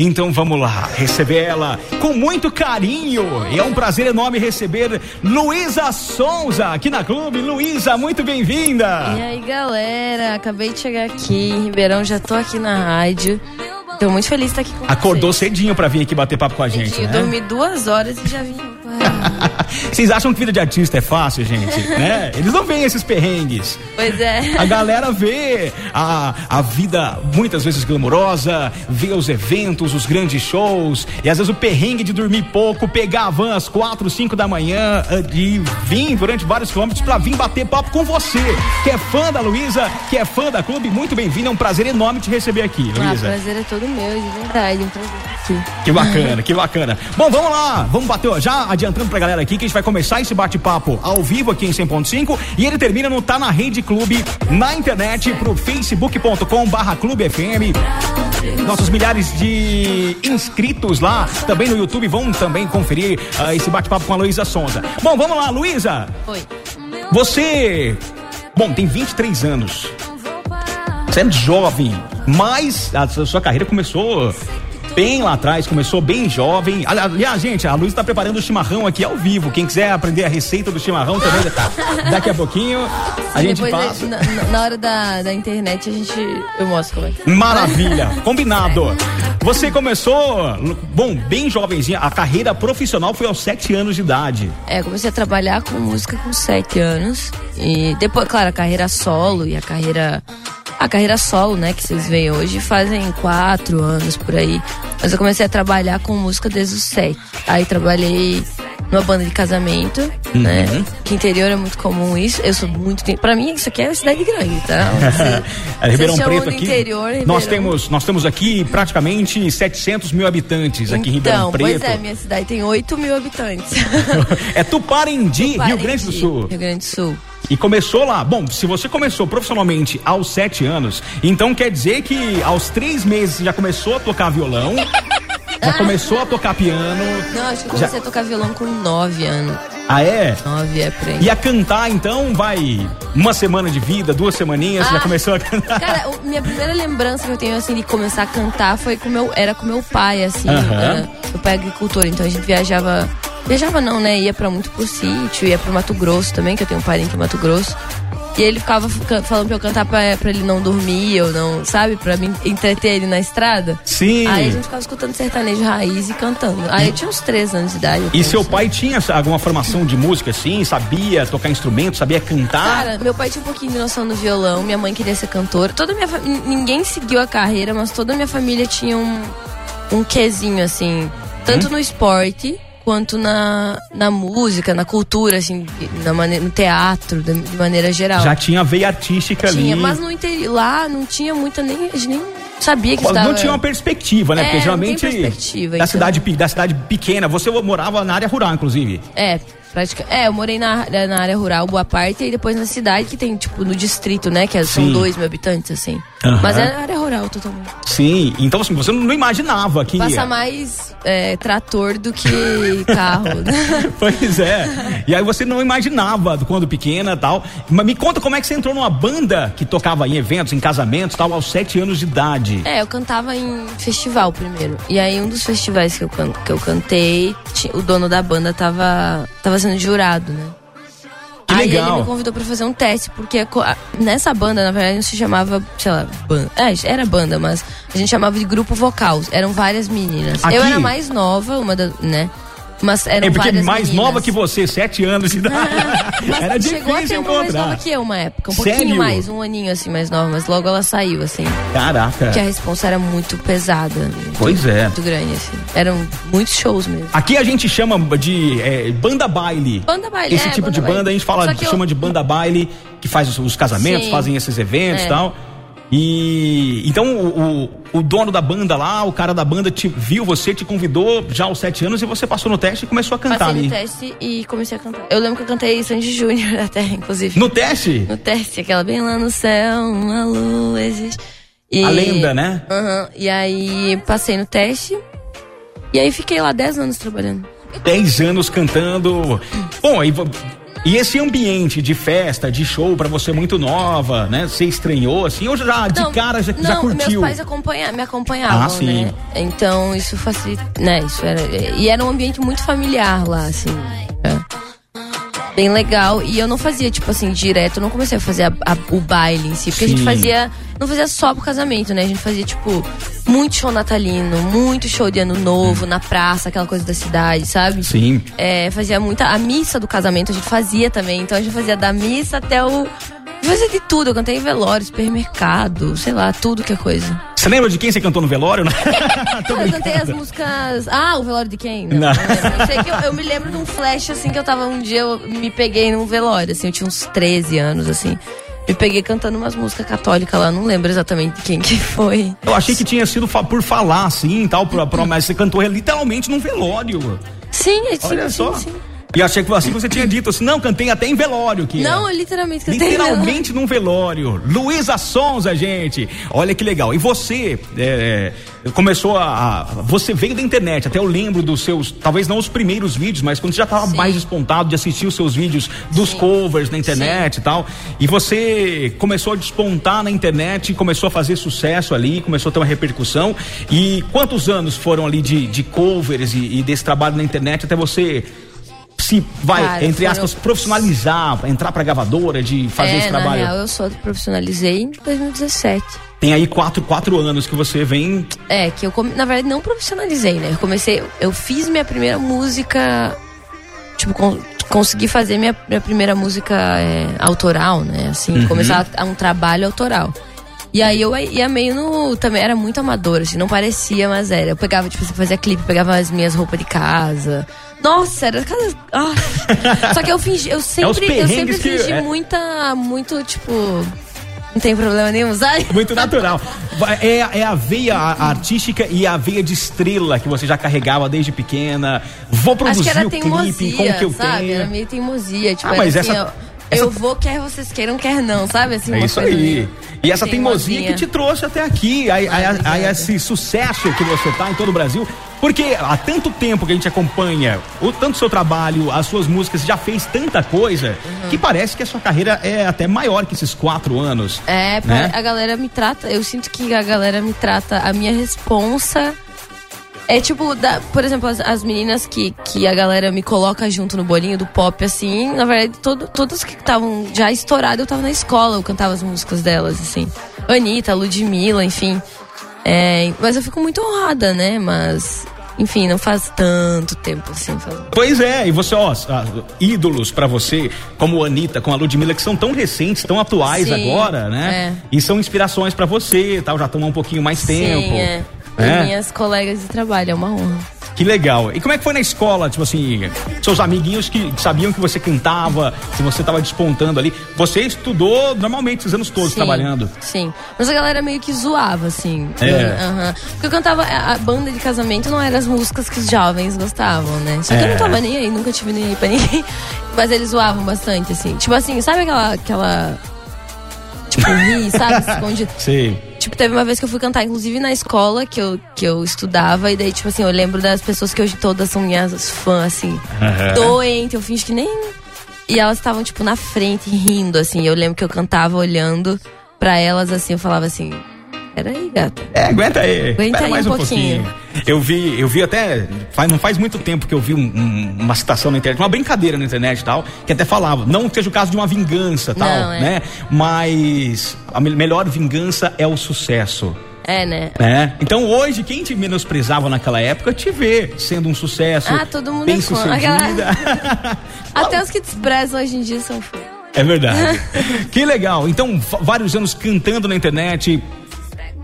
Então vamos lá, receber ela com muito carinho. E é um prazer enorme receber Luísa Sonza aqui na Clube. Luísa, muito bem-vinda. E aí, galera, acabei de chegar aqui em Ribeirão, já tô aqui na rádio. Tô muito feliz de estar aqui com Acordou vocês. cedinho pra vir aqui bater papo com a gente, Eu né? dormi duas horas e já vim. Vocês acham que vida de artista é fácil, gente? né? Eles não veem esses perrengues. Pois é. A galera vê a, a vida muitas vezes glamourosa, vê os eventos, os grandes shows, e às vezes o perrengue de dormir pouco, pegar a van às quatro, cinco da manhã eh, e vir durante vários quilômetros pra vir bater papo com você, que é fã da Luísa, que é fã da clube, muito bem-vindo, é um prazer enorme te receber aqui, Ah, Luísa. prazer é todo meu, de verdade. Um prazer aqui. Que bacana, que bacana. Bom, vamos lá, vamos bater, ó, já adiantando pra galera aqui que a gente vai começar esse bate-papo ao vivo aqui em 100.5 e ele termina no Tá na Rede Clube na internet pro facebook.com barra Clube FM. Nossos milhares de inscritos lá também no YouTube vão também conferir ah, esse bate-papo com a Luísa Sonza. Bom, vamos lá, Luísa. Oi. Você, bom, tem 23 anos. Você é jovem, mas a sua carreira começou bem lá atrás, começou bem jovem. Ali- Aliás, gente, a Luísa está preparando o chimarrão aqui ao vivo. Quem quiser aprender a receita do chimarrão também, tá? daqui a pouquinho a gente Depois, passa. na, na- hora da, da internet, a gente. Eu mostro como é que é. Maravilha, combinado. Você começou, bom, bem jovenzinha. A carreira profissional foi aos 7 anos de idade. É, comecei a trabalhar com música com sete anos. E depois, claro, a carreira solo e a carreira. A carreira solo, né, que vocês veem hoje, fazem quatro anos por aí. Mas eu comecei a trabalhar com música desde os sete. Aí trabalhei numa banda de casamento, né? Que interior é muito comum isso. Eu sou muito. Pra mim, isso aqui é cidade grande, tá? Você- É Ribeirão Preto aqui. Interior, nós Ribeirão. temos, nós temos aqui praticamente 700 mil habitantes aqui em Ribeirão Então, Preto. pois é, minha cidade tem 8 mil habitantes. É Tuparendi, Rio Parendi, Grande do Sul. Rio Grande do Sul. E começou lá. Bom, se você começou profissionalmente aos sete anos, então quer dizer que aos três meses você já começou a tocar violão, já começou a tocar piano. Não, acho que eu comecei a tocar violão com 9 anos. Ah, é? 9 é por aí. E a cantar, então, vai uma semana de vida, duas semaninhas, você já Ah, começou a cantar. Cara, o- minha primeira lembrança que eu tenho, assim, de começar a cantar foi com meu, era com meu pai, assim. Aham. né? Meu pai é agricultor, então a gente viajava... Viajava não, né? Ia pra muito pro sítio, ia pro Mato Grosso também, que eu tenho um parente em Mato Grosso. E ele ficava fica- falando pra eu cantar pra, pra ele não dormir, ou não, sabe? Pra me entreter ele na estrada. Sim. Aí a gente ficava escutando sertanejo raiz e cantando. Aí eu tinha uns 3 anos de idade. E seu pai tinha alguma formação de música assim? Sabia tocar instrumento, sabia cantar? Cara, meu pai tinha um pouquinho de noção no violão, minha mãe queria ser cantora. Toda minha ninguém seguiu a carreira, mas toda a minha família tinha um um quesinho assim, tanto Uhum. no esporte quanto na, na música, na cultura assim, na mane- no teatro, de, de maneira geral. Já tinha veia artística tinha, ali. mas no interior lá não tinha muita nem a gente nem sabia que Não estava tinha uma perspectiva, né? É, Porque não geralmente tem perspectiva, da, então. cidade, da cidade pequena, você morava na área rural, inclusive. É, prática. É, eu morei na, na área rural boa parte e depois na cidade que tem, tipo, no distrito, né? Que é- são Sim. dois mil habitantes, assim. Aham. Mas é área rural totalmente. Sim, então assim, você não imaginava que. Passa mais é, trator do que carro. né? Pois é. E aí você não imaginava quando pequena tal. Mas me conta como é que você entrou numa banda que tocava em eventos, em casamentos tal, aos sete anos de idade. É, eu cantava em festival primeiro. E aí um dos festivais que eu, can- que eu cantei, o dono da banda tava, tava sendo jurado, né? Que aí legal. ele me convidou pra fazer um teste, porque nessa banda, na verdade, não se chamava, sei lá, banda. É, era banda, mas a gente chamava de grupo vocal. Eram várias meninas. Aqui- Eu era mais nova, uma da, né? Mas eram É porque mais meninas. nova que você, sete anos de idade. Mas Era chegou a ter uma mais nova que eu, uma época. Um Sério? pouquinho mais, um aninho assim mais nova, mas logo ela saiu, assim. Caraca. Porque a responsa era muito pesada. muito- Pois é. Muito grande, assim. Eram muitos shows mesmo. Aqui a gente chama de é, banda baile. Banda baile, Esse é, tipo banda de baile. banda a gente fala, que eu- chama de banda baile, que faz os, os casamentos, Sim. fazem esses eventos e É. tal. E então o, o, o dono da banda lá, o cara da banda te viu você, te convidou já aos sete anos e você passou no teste e começou a cantar Passei ali. no teste e comecei a cantar. Eu lembro que eu cantei Sandy Júnior até, inclusive. No teste? No teste, aquela bem lá no céu, uma lua existe. E- A lenda, né? Aham. E aí passei no teste. E aí fiquei lá 10 anos trabalhando. Dez anos cantando. Bom, aí E esse ambiente de festa, de show para você muito nova, né? Você estranhou assim ou já de Não, cara já, não, já curtiu? meus pais acompanha, me acompanhavam, Ah, sim. né? Então isso facilita, né? Isso era, e era um ambiente muito familiar lá, assim. é. Bem legal. E eu não fazia, tipo assim, direto, eu não comecei a fazer a- a- o baile em si. Porque a Sim. gente fazia. Não fazia só pro casamento, né? A gente fazia, tipo, muito show natalino, muito show de ano novo, na praça, aquela coisa da cidade, sabe? Sim. É, fazia muita. A missa do casamento a gente fazia também. Então a gente fazia da missa até o. Fazia de tudo. Eu cantei em velório, supermercado, sei lá, tudo que é coisa. Você lembra de quem você cantou no velório? né? Eu cantei as músicas. Ah, o velório de quem? Não, Não. não. Eu sei que eu, eu me lembro de um flash assim que eu tava um dia, eu me peguei num velório, assim, eu tinha uns 13 anos, assim. Me peguei cantando umas músicas católicas lá, não lembro exatamente quem que foi. Eu achei que tinha sido por falar assim e tal, por, por, mas você cantou literalmente num velório. Sim, é, sim, Olha sim, só. sim. E achei que assim você tinha dito assim, não, cantei até em velório que Não, eu literalmente cantei. Literalmente num velório. Luísa Sonza, gente. Olha que legal. E você é, começou a, a- Você veio da internet, até eu lembro dos seus. Talvez não os primeiros vídeos, mas quando você já estava Sim. mais despontado de assistir os seus vídeos dos Sim. covers na internet e tal. E você começou a despontar na internet, começou a fazer sucesso ali, começou a ter uma repercussão. E quantos anos foram ali de, de covers e, e desse trabalho na internet até você. Se vai, Cara, entre foram- aspas, profissionalizar, entrar pra gravadora, de fazer é, esse trabalho. Na real, eu só profissionalizei em 2017. Tem aí quatro, quatro anos que você vem. É, que eu, come- na verdade, não profissionalizei, né? Eu comecei, eu fiz minha primeira música, tipo, con- consegui fazer minha, minha primeira música é, autoral, né? Assim, começar a, a um trabalho autoral. E aí eu ia meio no. Também era muito amador, assim, não parecia, mas era. Eu pegava, tipo, fazia clipe, pegava as minhas roupas de casa. Nossa, era cada. Ah. Só que eu fingi, eu sempre, eu sempre perrengues que- fingi é. muita. Muito, tipo. Não tem problema nenhum, sabe? Muito natural. É, é a veia artística e a veia de estrela que você já carregava desde pequena. Vou Acho produzir que era o clipe teimosia, com o que eu sabe? tenho. Era meio teimosia, tipo, Ah, mas assim, essa- ó, essa- eu vou, quer vocês queiram, quer não, sabe? Assim, É isso aí. E essa teimosia teimosinha. que te trouxe até aqui, aí- aí obrigada. esse sucesso que você tá em todo o Brasil. Porque há tanto tempo que a gente acompanha o tanto seu trabalho, as suas músicas, já fez tanta coisa Uhum. que parece que a sua carreira é até maior que esses quatro anos. É, né? a galera me trata, eu sinto que a galera me trata, a minha responsa é tipo, da, por exemplo, as, as meninas que, que a galera me coloca junto no bolinho do pop, assim, na verdade, todo, todas que estavam já estouradas, eu tava na escola, eu cantava as músicas delas, assim. Anitta, Ludmilla, enfim. É, mas eu fico muito honrada, né? Mas, enfim, não faz tanto tempo assim. Faz... Pois é, e você, ó, ah, ídolos pra você, como a Anitta, com a Ludmilla, que são tão recentes, tão atuais Sim, agora, né? é. E são inspirações pra você, tal, já estão há um pouquinho mais tempo. Sim, é. É? Minhas colegas de trabalho, é uma honra. Que legal. E como é que foi na escola, tipo assim, seus amiguinhos que sabiam que você cantava, se você tava despontando ali. Você estudou normalmente esses anos todos Sim, trabalhando. Sim. Mas a galera meio que zoava, assim. É. Aham. Porque eu cantava. A banda de casamento não eram as músicas que os jovens gostavam, né? Só que eu É. não tava nem aí, nunca tive nem aí pra ninguém. Mas eles zoavam bastante, assim. Tipo assim, sabe aquela. aquela tipo, ri, sabe? Escondido. Sei. Tipo, teve uma vez que eu fui cantar, inclusive na escola que eu, que eu estudava, e daí, tipo assim, eu lembro das pessoas que hoje todas são minhas fãs, assim, Aham. doente, eu fingi que nem. E elas estavam, tipo, na frente, rindo, assim. Eu lembro que eu cantava olhando pra elas, assim, eu falava assim. Peraí, gata. É, aguenta aí. Aguenta aí mais um um pouquinho. Eu vi, eu vi até, faz, não faz muito tempo que eu vi um- um- uma citação na internet, uma brincadeira na internet e tal, que até falava, não que seja o caso de uma vingança tal, Não, é. né? Mas a me- melhor vingança é o sucesso. É, né? né? Então hoje, quem te menosprezava naquela época te vê sendo um sucesso. Ah, todo mundo bem é sucedida. Até os que desprezam hoje em dia são. É verdade. que legal. Então, vários anos cantando na internet.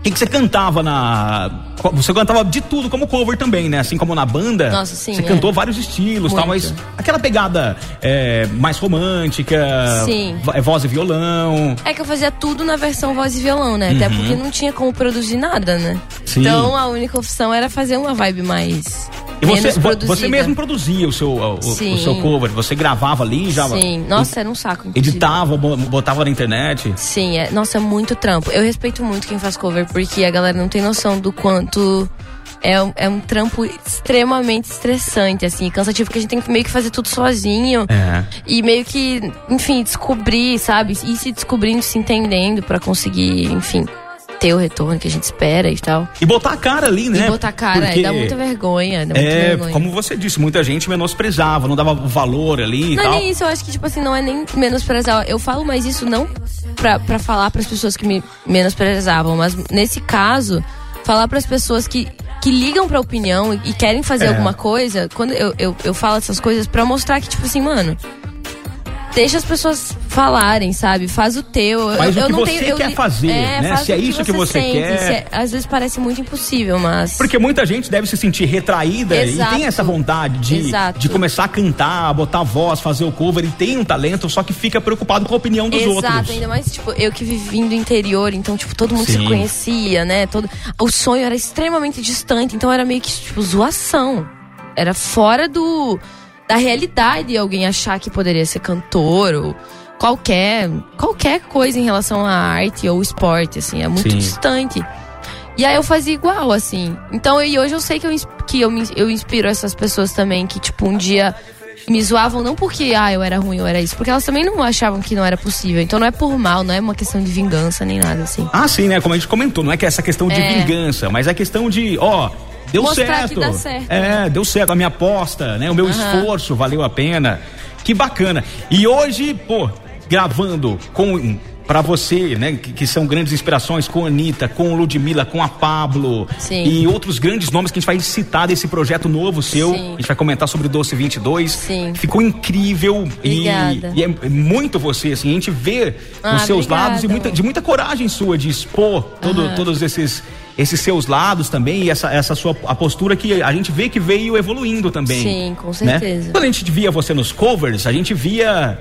O que, que você cantava na. Você cantava de tudo como cover também, né? Assim como na banda. Nossa, sim, Você é. cantou vários estilos tal, mas aquela pegada é, mais romântica. Sim. é voz e violão. É que eu fazia tudo na versão voz e violão, né? Até porque não tinha como produzir nada, né? Uhum. Sim. Então a única opção era fazer uma vibe mais. E você, você mesmo produzia o seu, o, o- seu cover. Você gravava ali já. Sim. Nossa, era um saco. inclusive. Editava, bo- botava na internet. Sim, é, nossa, é muito trampo. Eu respeito muito quem faz cover, porque a galera não tem noção do quanto é, um- é um trampo extremamente estressante, assim, cansativo, porque a gente tem que meio que fazer tudo sozinho. É. E meio que, enfim, descobrir, sabe? Ir se descobrindo, se entendendo pra conseguir, enfim, ter o retorno que a gente espera e tal. E botar a cara ali, né? E botar a cara, Porque e dá muita vergonha, dá muita É, vergonha. como você disse, muita gente menosprezava, não dava valor ali e Não é tal. nem isso, eu acho que, tipo assim, não é nem menosprezar. Eu falo mais isso não pra, pra falar pras pessoas que me menosprezavam, mas nesse caso, falar pras pessoas que, que ligam pra opinião e, querem fazer É. alguma coisa, quando eu, eu, eu falo essas coisas pra mostrar que, tipo assim, mano. Deixa as pessoas falarem, sabe? Faz o teu. Eu- Faz o eu que não você tenho, eu quer li- fazer, é, né? Se é o isso que você sente, quer. é- às vezes parece muito impossível, mas. Porque muita gente deve se sentir retraída Exato. e tem essa vontade de, Exato. de começar a cantar, botar voz, fazer o cover e tem um talento, só que fica preocupado com a opinião dos Exato, outros. ainda mais, tipo, eu que vivi do interior, então, tipo, todo mundo Sim. se conhecia, né? Todo... O sonho era extremamente distante, então era meio que, tipo, zoação. Era fora do da realidade alguém achar que poderia ser cantor ou qualquer, qualquer coisa em relação à arte ou esporte, assim, é muito Sim. distante. E aí eu fazia igual, assim. Então, e hoje eu sei que eu, que eu, eu inspiro essas pessoas também que, tipo, um dia me zoavam não porque, ah, eu era ruim ou era isso, porque elas também não achavam que não era possível. Então não é por mal, não é uma questão de vingança nem nada, assim. Ah, sim, né? Como a gente comentou, não é que é essa questão de É. vingança, mas é questão de, ó, deu Mostrar certo. que dá certo, É, né? deu certo. A minha aposta, né? O meu Aham. esforço valeu a pena. Que bacana. E hoje, pô, gravando com. Pra você, né, que, que são grandes inspirações com a Anitta, com o Ludmilla, com a Pablo Sim. e outros grandes nomes que a gente vai citar desse projeto novo seu. Sim. A gente vai comentar sobre o Doce 22. Sim. Ficou incrível e, Obrigada. e é muito você, assim, a gente vê Ah, os seus obrigada, lados e muita, de muita coragem sua de expor todo, Aham. todos esses esses seus lados também e essa, essa sua a postura que a gente vê que veio evoluindo também. Sim, com né? certeza. Quando a gente via você nos covers, a gente via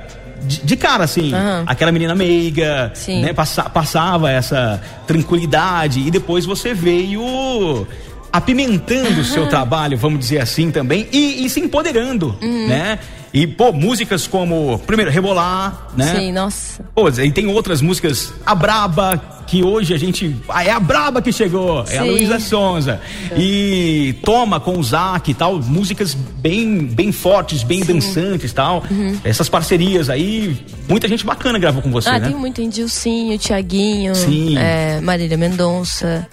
de, de cara assim, Aham. aquela menina meiga, Sim. né? Passa- passava essa tranquilidade e depois você veio apimentando o seu trabalho, vamos dizer assim também, e, e se empoderando, Uhum. né? E, pô, músicas como, primeiro, Rebolar, né? Sim, nossa. Pô, e tem outras músicas, A Braba, que hoje a gente. Ah, é a Braba que chegou, é a Sim. Luísa Sonza. E Toma com o Zac e tal, músicas bem, bem fortes, bem dançantes e tal. Essas parcerias aí, muita gente bacana gravou com você, Uhum. ah, né? tem muito Indilcinho, Thiaguinho, Sim. é, Marília Mendonça,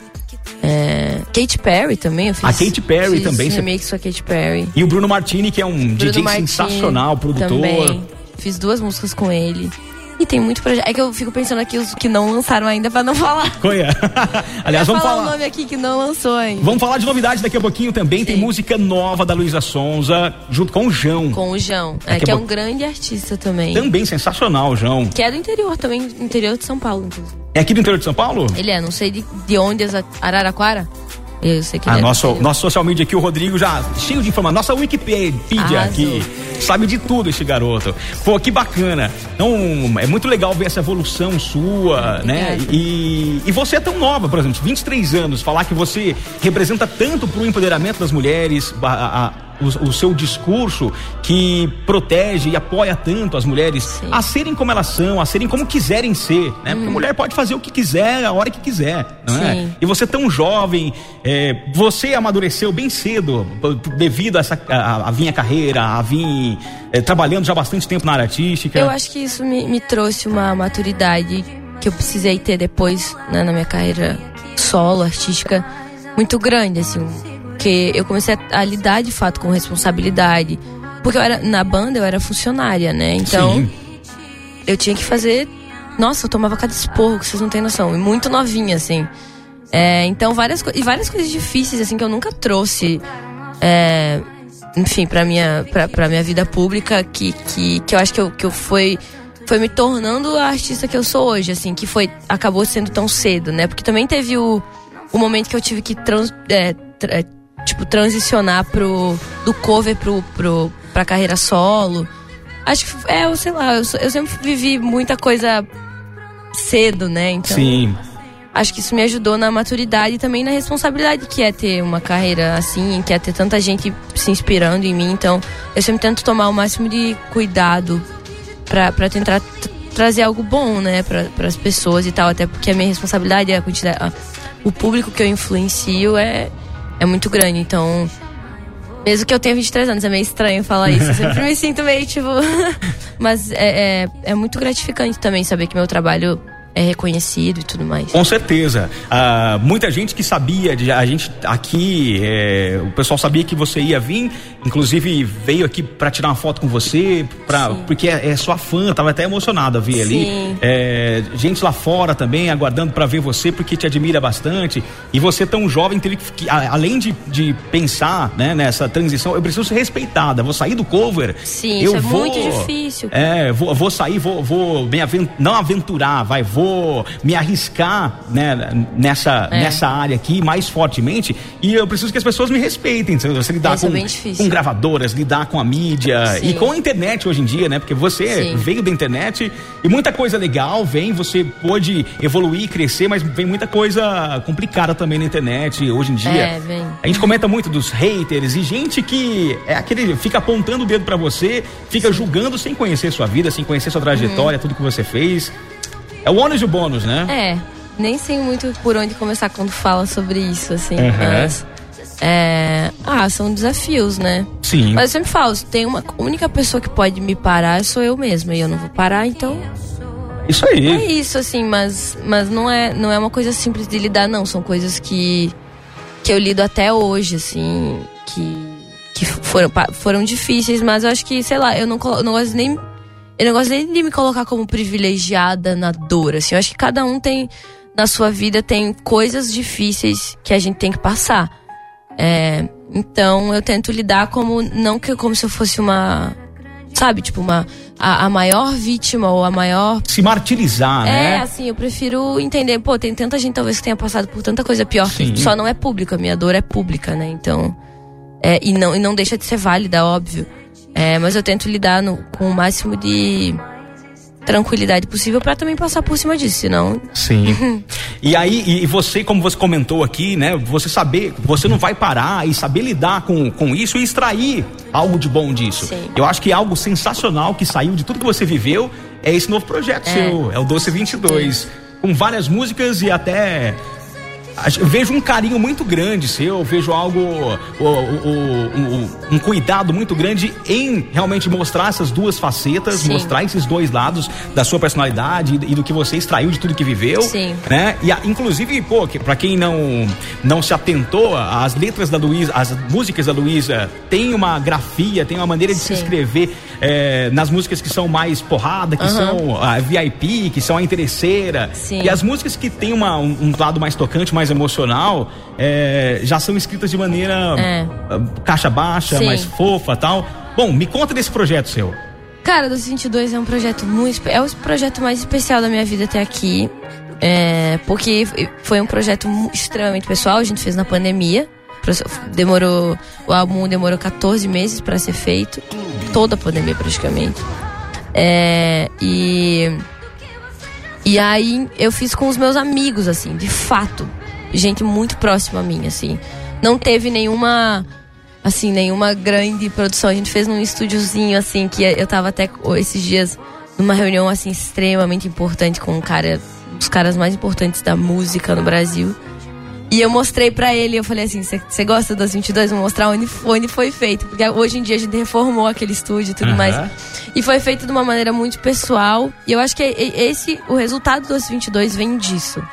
é, Katy Perry também. Eu fiz, A Katy Perry fiz também, você- remix com a Katy Perry. E o Bruno Martini, que é um Bruno DJ Martini sensacional, produtor. Também. Fiz duas músicas com ele. E tem muito projeto. É que eu fico pensando aqui os que não lançaram ainda pra não falar. Conha. Aliás, vamos falar o falar. nome aqui que não lançou ainda. Vamos falar de novidades daqui a pouquinho também. Tem Sim. música nova da Luísa Sonza, junto com o João. Com o João, é, que é um grande artista também. Também sensacional, João. Que é do interior também, interior de São Paulo, inclusive. É aqui do interior de São Paulo? Ele é, não sei de, de onde, Araraquara? Eu sei que A ele é nosso, interior. nosso social media aqui, o Rodrigo, já cheio de informação. Nossa Wikipedia Arrasou. aqui. Sabe de tudo esse garoto. Pô, que bacana. Então, é muito legal ver essa evolução sua, né? E, e você é tão nova, por exemplo, 23 anos, falar que você representa tanto pro empoderamento das mulheres, a- a- o, o seu discurso que protege e apoia tanto as mulheres Sim. a serem como elas são, a serem como quiserem ser, né? Porque a mulher pode fazer o que quiser, a hora que quiser, não é? Sim. E você tão jovem, é, você amadureceu bem cedo devido a, essa, a, a vinha carreira, a vir é, trabalhando já bastante tempo na área artística. Eu acho que isso me, me trouxe uma maturidade que eu precisei ter depois, né, na minha carreira solo, artística, muito grande, assim. Porque eu comecei a, a lidar de fato com responsabilidade. Porque eu era, na banda eu era funcionária, né? Então, Sim. eu tinha que fazer. Nossa, eu tomava cada esporro, que vocês não têm noção. E muito novinha, assim. É, então, várias, e várias coisas difíceis, assim, que eu nunca trouxe. é, enfim, pra minha, pra, pra minha vida pública, que, que, que eu acho que eu, que eu foi, foi me tornando a artista que eu sou hoje, assim, que foi, acabou sendo tão cedo, né? Porque também teve o, o momento que eu tive que trans, é, tra- tipo, transicionar pro, do cover pro, pro, pra carreira solo. Acho que, é, eu sei lá, eu, eu sempre vivi muita coisa cedo, né? Então, Sim. acho que isso me ajudou na maturidade e também na responsabilidade que é ter uma carreira assim, que é ter tanta gente se inspirando em mim. Então, eu sempre tento tomar o máximo de cuidado pra, pra tentar trazer algo bom, né, pra, pras pessoas e tal. Até porque a minha responsabilidade é a quantidade. a- o público que eu influencio é, é muito grande. Então, mesmo que eu tenha 23 anos, é meio estranho falar isso. Eu sempre me sinto meio tipo. Mas é, é, é muito gratificante também saber que meu trabalho é reconhecido e tudo mais. Com certeza. Uh, muita gente que sabia, de, a gente aqui, é, o pessoal sabia que você ia vir, inclusive veio aqui para tirar uma foto com você, pra, porque é, é, sua fã, tava até emocionada a ver ali. É, gente lá fora também aguardando para ver você, porque te admira bastante. E você tão jovem teve que, além de, de pensar né, nessa transição, eu preciso ser respeitada. Vou sair do cover. Sim, eu isso vou, é muito difícil. É, vou, vou sair, vou, vou me avent, não aventurar, vai, vou vou me arriscar né, nessa, é. nessa área aqui mais fortemente e eu preciso que as pessoas me respeitem. Você lidar com, com gravadoras, lidar com a mídia Sim. e com a internet hoje em dia, né? Porque você Sim. veio da internet e muita coisa legal vem, você pode evoluir, crescer, mas vem muita coisa complicada também na internet hoje em dia. É, vem. A gente comenta muito dos haters e gente que é aquele fica apontando o dedo para você, fica julgando sem conhecer sua vida, sem conhecer sua trajetória, uhum. tudo que você fez. É o ônus e o bônus, né? É. Nem sei muito por onde começar quando fala sobre isso, assim. Uhum. Mas. É, ah, são desafios, né? Sim. Mas eu sempre falo, tem uma única pessoa que pode me parar sou eu mesma. E eu não vou parar, então. Isso aí. É isso, assim, mas, mas não, é, não é uma coisa simples de lidar, não. São coisas que, que eu lido até hoje, assim, que, que foram, foram difíceis, mas eu acho que, sei lá, eu não, não gosto nem eu não gosto nem de me colocar como privilegiada na dor, assim. Eu acho que cada um tem, na sua vida, tem coisas difíceis que a gente tem que passar. É, então eu tento lidar como, não que como se eu fosse uma, sabe, tipo uma, a, a maior vítima ou a maior... Se martirizar, é, né? É, assim, eu prefiro entender, pô, tem tanta gente talvez que tenha passado por tanta coisa pior Sim. que só não é pública, a minha dor é pública, né? Então, é, e, não, e não deixa de ser válida, óbvio. É, mas eu tento lidar no, com o máximo de tranquilidade possível para também passar por cima disso, senão. Sim. e aí, e você, como você comentou aqui, né? Você saber, você não vai parar e saber lidar com, com isso e extrair algo de bom disso. Sim. Eu acho que algo sensacional que saiu de tudo que você viveu é esse novo projeto é. seu, é o Doce 22. Sim. Com várias músicas e até vejo um carinho muito grande seu, vejo algo, o, o, o, um cuidado muito grande em realmente mostrar essas duas facetas, Sim. mostrar esses dois lados da sua personalidade e do que você extraiu de tudo que viveu, Sim. né? E inclusive, pô, que, para quem não não se atentou, as letras da Luísa, as músicas da Luísa tem uma grafia, tem uma maneira de Sim. se escrever é, nas músicas que são mais porrada, que uhum. são a VIP, que são a interesseira, Sim. e as músicas que tem uma, um, um lado mais tocante, mais emocional, é, já são escritas de maneira é. caixa baixa, Sim. mais fofa tal. Bom, me conta desse projeto seu. Cara, 222 é um projeto muito. É o projeto mais especial da minha vida até aqui. É, porque foi um projeto extremamente pessoal, a gente fez na pandemia. Demorou. O álbum demorou 14 meses para ser feito. Toda a pandemia praticamente. É, e. E aí eu fiz com os meus amigos, assim, de fato gente muito próxima a mim, assim. Não teve nenhuma assim, nenhuma grande produção. A gente fez num estúdiozinho, assim, que eu tava até esses dias numa reunião, assim, extremamente importante com um cara, um dos caras mais importantes da música no Brasil. E eu mostrei para ele, eu falei assim, você gosta das 22? Vou mostrar onde, onde foi feito. Porque hoje em dia a gente reformou aquele estúdio e tudo uhum. mais. E foi feito de uma maneira muito pessoal. E eu acho que esse, o resultado dos 22 vem disso.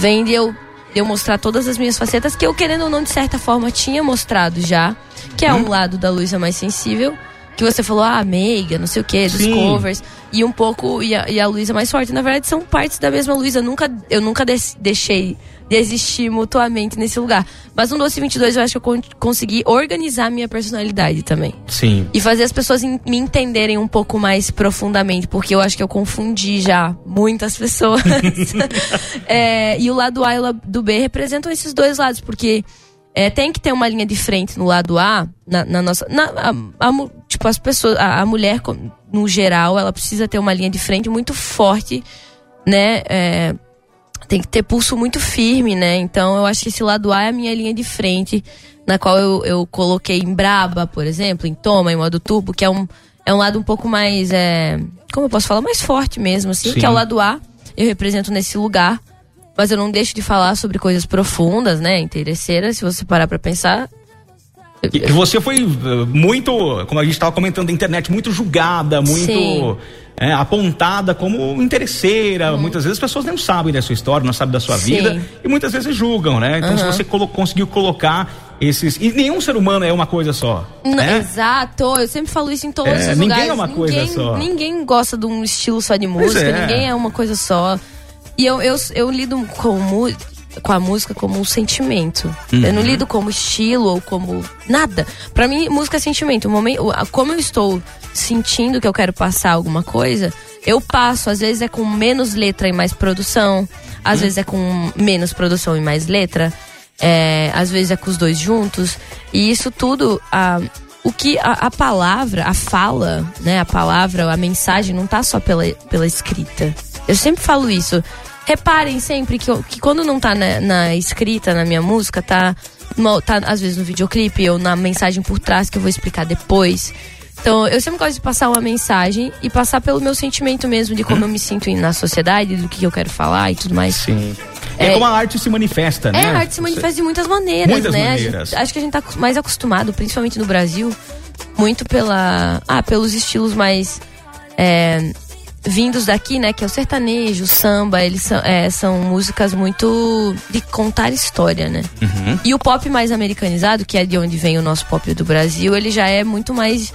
Vem de eu de eu mostrar todas as minhas facetas, que eu, querendo ou não, de certa forma, tinha mostrado já. Que é um lado da Luísa mais sensível. Que você falou, ah, meiga, não sei o que, dos Sim. covers. E um pouco, e a, e a Luísa mais forte. Na verdade, são partes da mesma Luísa. Nunca, eu nunca deixei de existir mutuamente nesse lugar. Mas no Doce 22 eu acho que eu consegui organizar minha personalidade também. Sim. E fazer as pessoas me entenderem um pouco mais profundamente, porque eu acho que eu confundi já muitas pessoas. é, e o lado A e o lado B representam esses dois lados, porque é, tem que ter uma linha de frente no lado A, na, na nossa. Na, a, a, tipo, as pessoas. A, a, mulher, no geral, ela precisa ter uma linha de frente muito forte, né? É, tem que ter pulso muito firme, né? Então eu acho que esse lado A é a minha linha de frente, na qual eu, eu coloquei em Braba, por exemplo, em Toma, em modo turbo, que é um, é um lado um pouco mais. É, como eu posso falar? Mais forte mesmo, assim, Sim. que é o lado A. Eu represento nesse lugar. mas eu não deixo de falar sobre coisas profundas, né? Interesseiras, se você parar pra pensar. E você foi uh, muito, como a gente estava comentando da internet, muito julgada, muito é, apontada como interesseira. Uhum. Muitas vezes as pessoas não sabem da sua história, não sabem da sua Sim. vida e muitas vezes julgam, né? Então, uhum. se você conseguiu colocar esses. E nenhum ser humano é uma coisa só. né? Exato, eu sempre falo isso em todos é, os ninguém lugares. Ninguém é uma ninguém, coisa só. Ninguém gosta de um estilo só de música, é. ninguém é uma coisa só. E eu, eu, eu lido com com a música como um sentimento. Uhum. Eu não lido como estilo ou como nada. Para mim, música é sentimento. O momento, como eu estou sentindo que eu quero passar alguma coisa, eu passo. Às vezes é com menos letra e mais produção. Às uhum. vezes é com menos produção e mais letra. É, às vezes é com os dois juntos. E isso tudo, a, o que a, a, palavra, a fala, né, a palavra, a mensagem não tá só pela, pela escrita. Eu sempre falo isso. Reparem sempre que, que quando não tá na, na escrita, na minha música, tá, tá às vezes no videoclipe ou na mensagem por trás que eu vou explicar depois. Então, eu sempre gosto de passar uma mensagem e passar pelo meu sentimento mesmo de como eu me sinto na sociedade, do que eu quero falar e tudo mais. Sim. É, é como a arte se manifesta, né? É, a arte se manifesta de muitas maneiras, muitas né? Maneiras. Gente, acho que a gente tá mais acostumado, principalmente no Brasil, muito pela. Ah, pelos estilos mais. É, vindos daqui, né? Que é o sertanejo, o samba, eles são, é, são músicas muito de contar história, né? Uhum. E o pop mais americanizado, que é de onde vem o nosso pop do Brasil, ele já é muito mais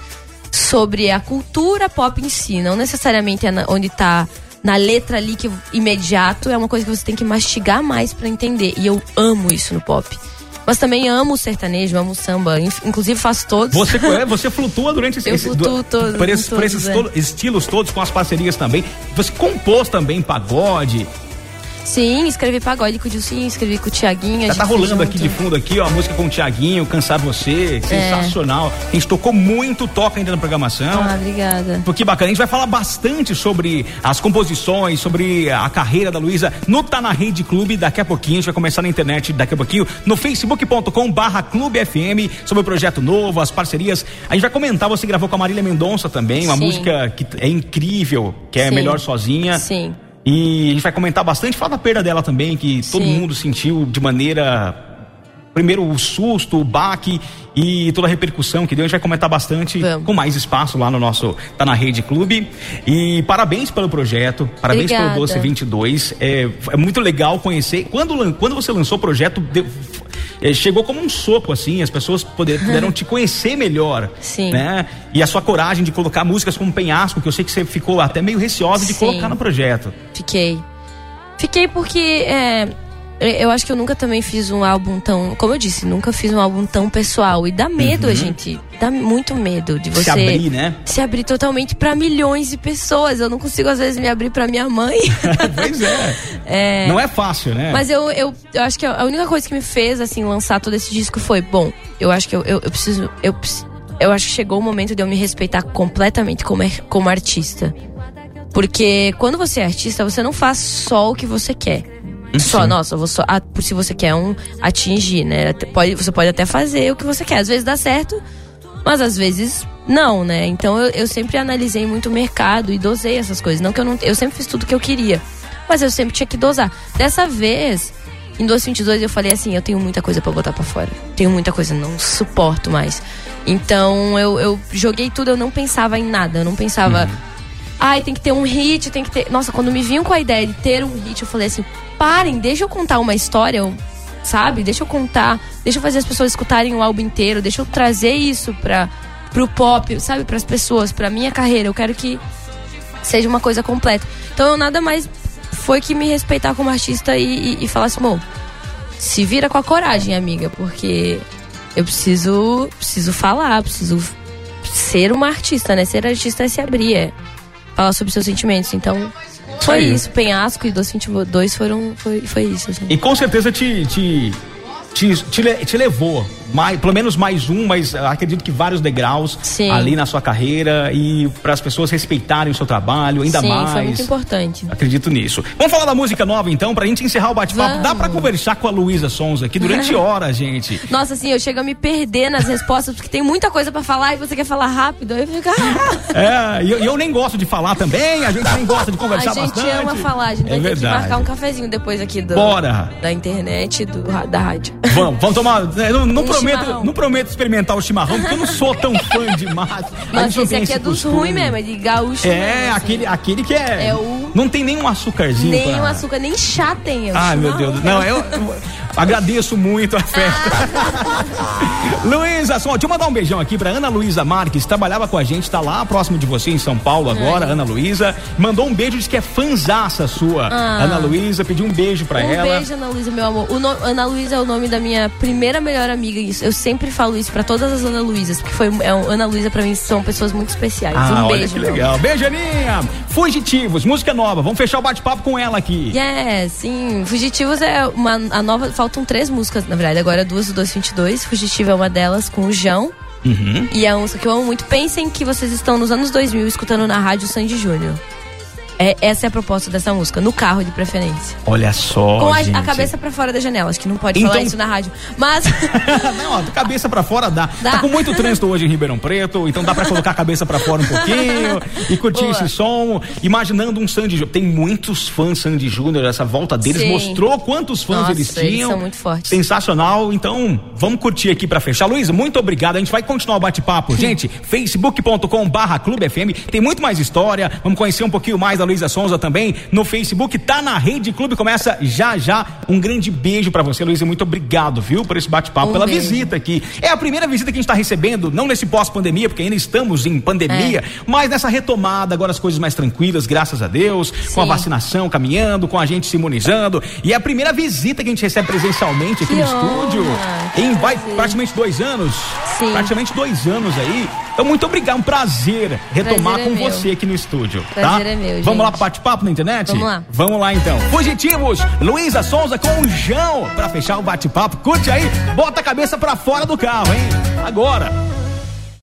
sobre a cultura pop em si, não necessariamente é na, onde tá na letra ali que imediato é uma coisa que você tem que mastigar mais para entender. E eu amo isso no pop. Mas também amo o sertanejo, amo o samba. Inclusive faço todos. Você, é, você flutua durante esse, eu flutuo todo, por, esses, todos, por esses é. estilos todos, com as parcerias também. Você compôs também pagode. Sim, escrevi pagode com o Dilcinho, escrevi com o Tiaguinho. tá rolando aqui de fundo aqui, ó, a música com o Tiaguinho, Cansar Você, é. sensacional. A gente tocou muito, toca ainda na programação. Ah, obrigada. Porque bacana, a gente vai falar bastante sobre as composições, sobre a carreira da Luísa no Tá na Rede Clube daqui a pouquinho, a gente vai começar na internet daqui a pouquinho, no facebook.com barra Clube FM, sobre o projeto novo, as parcerias. A gente vai comentar, você gravou com a Marília Mendonça também, uma Sim. música que é incrível, que é Sim. Melhor Sozinha. Sim. E a gente vai comentar bastante, fala da perda dela também, que Sim. todo mundo sentiu de maneira. Primeiro o susto, o baque e toda a repercussão que deu. A gente vai comentar bastante Vamos. com mais espaço lá no nosso Tá na Rede Clube. E parabéns pelo projeto, parabéns Obrigada. pelo Doce 22. É, é muito legal conhecer. Quando, quando você lançou o projeto, deu, é, chegou como um soco, assim, as pessoas poder, puderam te conhecer melhor. Sim. Né? E a sua coragem de colocar músicas como Penhasco, que eu sei que você ficou até meio receosa de Sim. colocar no projeto. Fiquei. Fiquei porque é, eu acho que eu nunca também fiz um álbum tão. Como eu disse, nunca fiz um álbum tão pessoal. E dá medo, uhum. a gente. Dá muito medo de você. Se abrir, né? Se abrir totalmente para milhões de pessoas. Eu não consigo, às vezes, me abrir para minha mãe. pois é. é. Não é fácil, né? Mas eu, eu, eu, acho que a única coisa que me fez, assim, lançar todo esse disco foi: bom, eu acho que eu, eu, eu preciso. Eu, eu acho que chegou o momento de eu me respeitar completamente como, como artista. Porque quando você é artista, você não faz só o que você quer só, nossa, vou só, ah, se você quer um atingir, né? Pode, você pode até fazer o que você quer. Às vezes dá certo, mas às vezes não, né? Então eu, eu sempre analisei muito o mercado e dosei essas coisas. Não que eu não. Eu sempre fiz tudo o que eu queria. Mas eu sempre tinha que dosar. Dessa vez, em 2022, eu falei assim: eu tenho muita coisa para botar para fora. Tenho muita coisa, não suporto mais. Então eu, eu joguei tudo, eu não pensava em nada. Eu não pensava. Uhum Ai, tem que ter um hit, tem que ter. Nossa, quando me vinham com a ideia de ter um hit, eu falei assim: parem, deixa eu contar uma história, sabe? Deixa eu contar, deixa eu fazer as pessoas escutarem o álbum inteiro, deixa eu trazer isso pra, pro pop, sabe? Para as pessoas, pra minha carreira. Eu quero que seja uma coisa completa. Então, eu nada mais foi que me respeitar como artista e, e, e falar assim: bom, se vira com a coragem, amiga, porque eu preciso, preciso falar, preciso ser uma artista, né? Ser artista é se abrir, é falar sobre seus sentimentos. Então, foi isso. Penhasco e Doce 22 foram, foi, foi isso. Assim. E com certeza te, te, te, te, te levou mais, pelo menos mais um, mas acredito que vários degraus Sim. ali na sua carreira e para as pessoas respeitarem o seu trabalho ainda Sim, mais. foi muito importante. Acredito nisso. Vamos falar da música nova então, pra gente encerrar o bate-papo. Dá pra conversar com a Luísa Sons aqui durante horas, gente. Nossa, assim, eu chego a me perder nas respostas, porque tem muita coisa pra falar e você quer falar rápido. Aí eu fico. "Ah". É, e eu, eu nem gosto de falar também, a gente nem gosta de conversar A gente bastante. ama falar, a gente é vai ter que verdade. marcar um cafezinho depois aqui do, Bora. da internet e do, da rádio. Vamos, vamos tomar. é, Não, não Um prometo, não prometo experimentar o chimarrão, porque eu não sou tão fã de massa. Nossa, esse aqui é dos ruins mesmo, é de gaúcho. É, mesmo, assim. aquele, aquele que é. É o- Não tem nenhum açúcarzinho. Nem pra... o açúcar, nem chá tem. Ai, meu chimarrão. Deus. Não, eu, eu agradeço muito a festa. Luísa, só, deixa eu mandar um beijão aqui pra Ana Luísa Marques, trabalhava com a gente, tá lá próximo de você em São Paulo agora, Ana Luísa. Mandou um beijo, disse que é fanzaça sua. Ah. Ana Luísa, pediu um beijo pra Um ela. beijo, Ana Luísa, meu amor. No- Ana Luísa é o nome da minha primeira melhor amiga. Isso, eu sempre falo isso pra todas as Ana Luísas, porque foi é, um- Ana Luísa pra mim são pessoas muito especiais. Ah, um beijo, que meu legal. Beijo, Aninha. Fugitivos, música nova. Vamos fechar o bate-papo com ela aqui. Yeah, sim. Fugitivos é uma a nova. Faltam três músicas, na verdade. Agora duas do 222. Fugitivo é uma delas com o João. Uhum. E é uma música que eu amo muito. Pensem que vocês estão nos anos 2000 escutando na rádio Sandy Júnior. É, essa é a proposta dessa música, no carro de preferência. Olha só. Com a, a cabeça pra fora da janela. Acho que não pode Então- falar isso na rádio. Mas. Não, a cabeça pra fora dá. Dá. Tá com muito trânsito hoje em Ribeirão Preto, então dá pra colocar a cabeça pra fora um pouquinho e curtir Boa. esse som, imaginando um Sandy Júnior. Tem muitos fãs Sandy Júnior, essa volta deles Sim. mostrou quantos fãs Nossa, eles eles tinham. são muito fortes. Sensacional. Então, vamos curtir aqui pra fechar. Luísa, muito obrigado. A gente vai continuar o bate-papo. Gente, facebook.com barra Clube FM. Tem muito mais história. Vamos conhecer um pouquinho mais da Luísa Sonza também no Facebook. Tá na Rede Clube. Começa já já. Um grande beijo pra você, Luísa. Muito obrigado, viu, por esse bate-papo, Um pela beijo. visita aqui. É a primeira visita que a gente está recebendo, não nesse pós-pandemia, porque ainda estamos em pandemia, É. mas nessa retomada, agora as coisas mais tranquilas, graças a Deus, com a Sim. vacinação caminhando, com a gente se imunizando. E é a primeira visita que a gente recebe presencialmente aqui Que no estúdio. honra, que Em vai praticamente dois anos. Sim. Praticamente dois anos aí. Então, muito obrigado. Um prazer retomar Prazer é com meu. você aqui no estúdio. Prazer tá? é meu, Vamos lá gente. pro bate-papo na internet? Vamos lá. Vamos lá então. Fugitivos, Luísa Souza com o João pra fechar o bate-papo. Curte aí, bota a cabeça pra fora do carro, hein? Agora.